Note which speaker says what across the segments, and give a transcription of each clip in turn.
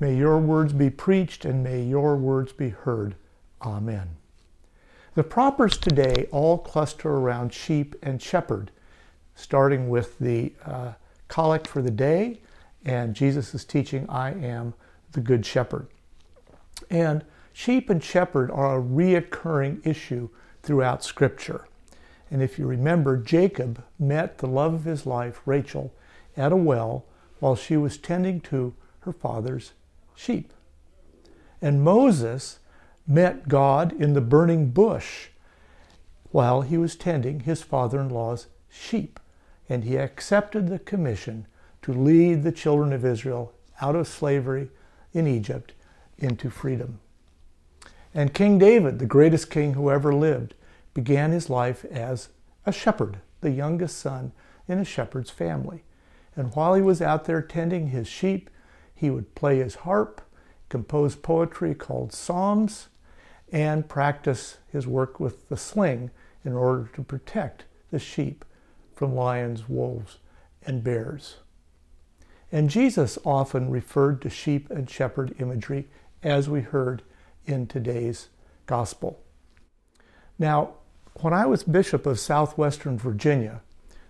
Speaker 1: May your words be preached and may your words be heard. Amen. The propers today all cluster around sheep and shepherd, starting with the uh, collect for the day and Jesus' is teaching, I am the good shepherd. And sheep and shepherd are a reoccurring issue throughout Scripture. And if you remember, Jacob met the love of his life, Rachel, at a well while she was tending to her father's sheep. And Moses met God in the burning bush while he was tending his father in law's sheep. And he accepted the commission to lead the children of Israel out of slavery in Egypt into freedom. And King David, the greatest king who ever lived, began his life as a shepherd, the youngest son in a shepherd's family. And while he was out there tending his sheep, he would play his harp, compose poetry called psalms, and practice his work with the sling in order to protect the sheep from lions, wolves, and bears. And Jesus often referred to sheep and shepherd imagery as we heard in today's gospel. Now, when I was Bishop of Southwestern Virginia,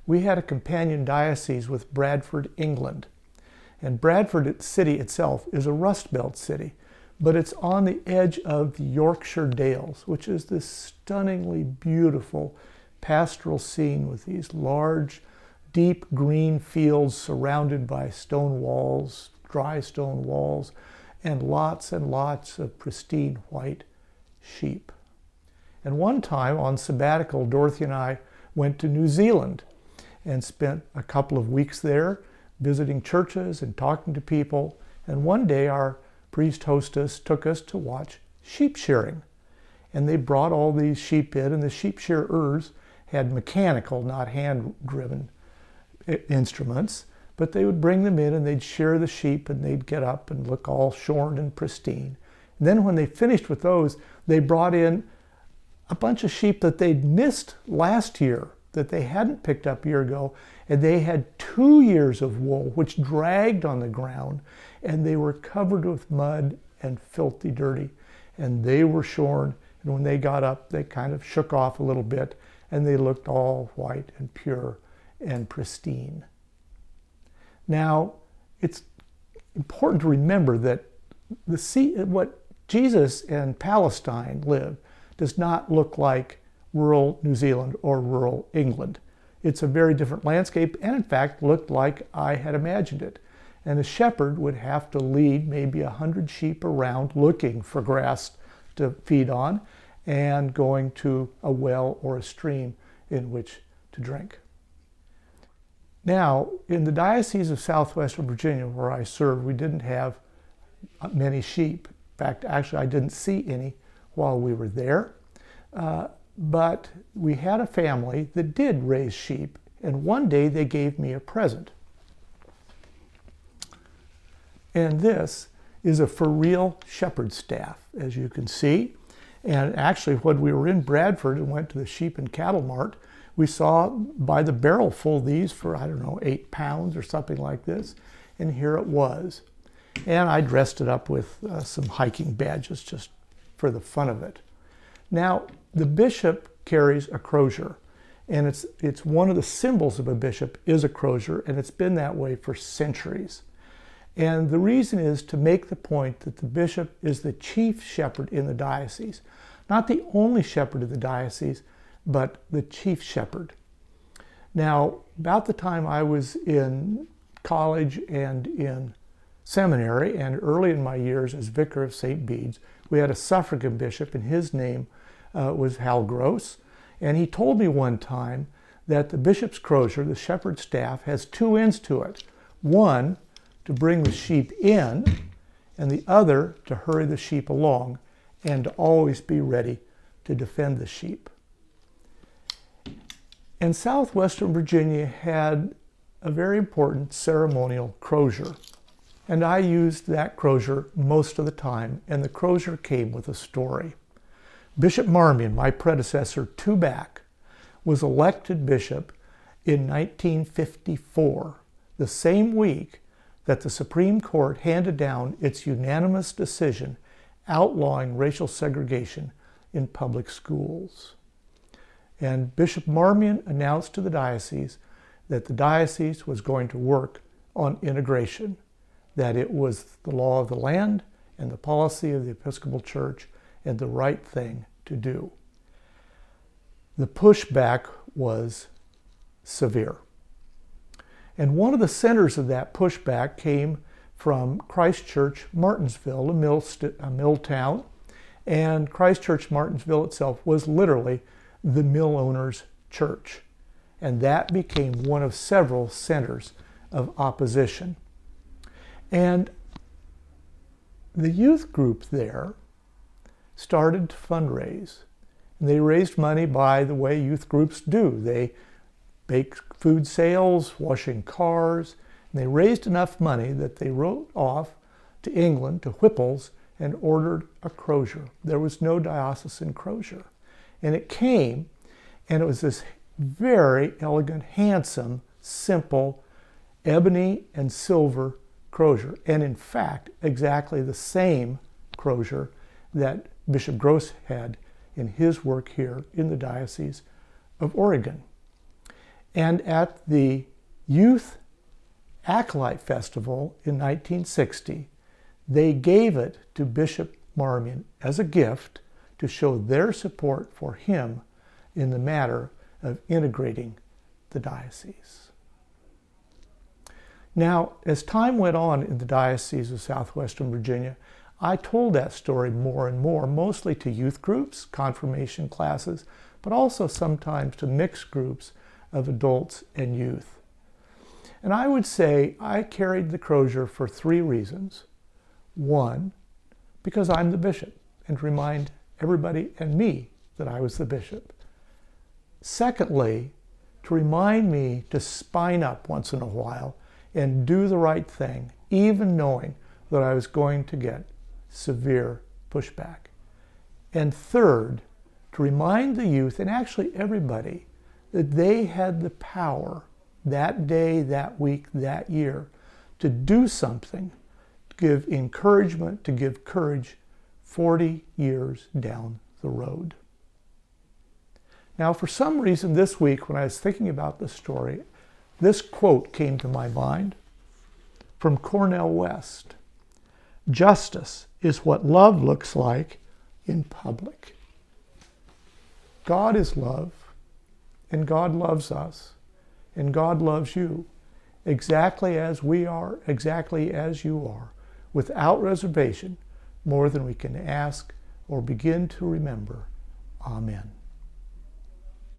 Speaker 1: we had a companion diocese with Bradford, England. And Bradford city itself is a Rust Belt city, but it's on the edge of the Yorkshire Dales, which is this stunningly beautiful pastoral scene with these large, deep green fields surrounded by stone walls, dry stone walls, and lots and lots of pristine white sheep. And one time on sabbatical, Dorothy and I went to New Zealand and spent a couple of weeks there visiting churches and talking to people. And one day our priest hostess took us to watch sheep shearing. And they brought all these sheep in, and the sheep shearers had mechanical, not hand driven instruments. But they would bring them in and they'd shear the sheep and they'd get up and look all shorn and pristine. And then when they finished with those, they brought in a bunch of sheep that they'd missed last year that they hadn't picked up a year ago, and they had two years of wool, which dragged on the ground, and they were covered with mud and filthy dirty, and they were shorn. And when they got up, they kind of shook off a little bit, and they looked all white and pure and pristine. Now, it's important to remember that the sea, what Jesus and Palestine lived does not look like rural New Zealand or rural England. It's a very different landscape and in fact looked like I had imagined it. And a shepherd would have to lead maybe a hundred sheep around looking for grass to feed on and going to a well or a stream in which to drink. Now, in the Diocese of Southwestern Virginia, where I served, we didn't have many sheep. In fact, actually, I didn't see any while we were there. Uh, but we had a family that did raise sheep, and one day they gave me a present. And this is a for real shepherd staff, as you can see. And actually, when we were in Bradford and went to the sheep and cattle mart, we saw by the barrel full these for, I don't know, eight pounds or something like this. And here it was. And I dressed it up with uh, some hiking badges just for the fun of it. Now, the bishop carries a crozier, and it's, it's one of the symbols of a bishop is a crozier, and it's been that way for centuries. And the reason is to make the point that the bishop is the chief shepherd in the diocese. Not the only shepherd of the diocese, but the chief shepherd. Now, about the time I was in college and in seminary, and early in my years as vicar of St. Bede's, we had a suffragan bishop, and his name uh, was Hal Gross. And he told me one time that the bishop's crozier, the shepherd's staff, has two ends to it. One to bring the sheep in, and the other to hurry the sheep along and to always be ready to defend the sheep. And southwestern Virginia had a very important ceremonial crozier. And I used that crozier most of the time, and the crozier came with a story. Bishop Marmion, my predecessor, two back, was elected bishop in 1954, the same week that the Supreme Court handed down its unanimous decision outlawing racial segregation in public schools. And Bishop Marmion announced to the diocese that the diocese was going to work on integration, that it was the law of the land and the policy of the Episcopal Church and the right thing to do. The pushback was severe. And one of the centers of that pushback came from Christchurch, Martinsville, a mill, a mill town. And Christchurch, Martinsville itself was literally the mill owner's church. And that became one of several centers of opposition. And the youth group there started to fundraise. And they raised money by the way youth groups do. They bake food sales, washing cars, and they raised enough money that they wrote off to England, to Wippell's, and ordered a crozier. There was no diocesan crozier. And it came, and it was this very elegant, handsome, simple, ebony and silver crozier. And in fact, exactly the same crozier that Bishop Gross had in his work here in the Diocese of Oregon. And at the Youth Acolyte Festival in 1960, they gave it to Bishop Marmion as a gift to show their support for him in the matter of integrating the diocese. Now, as time went on in the Diocese of Southwestern Virginia, I told that story more and more, mostly to youth groups, confirmation classes, but also sometimes to mixed groups of adults and youth. And I would say I carried the crozier for three reasons. One, because I'm the bishop, and to remind everybody and me that I was the bishop. Secondly, to remind me to spine up once in a while and do the right thing, even knowing that I was going to get severe pushback. And third, to remind the youth, and actually everybody, that they had the power that day, that week, that year to do something, to give encouragement, to give courage 40 years down the road. Now, for some reason this week, when I was thinking about this story, this quote came to my mind from Cornel West Justice is what love looks like in public. God is love, and God loves us, and God loves you exactly as we are, exactly as you are, without reservation, more than we can ask or begin to remember. Amen.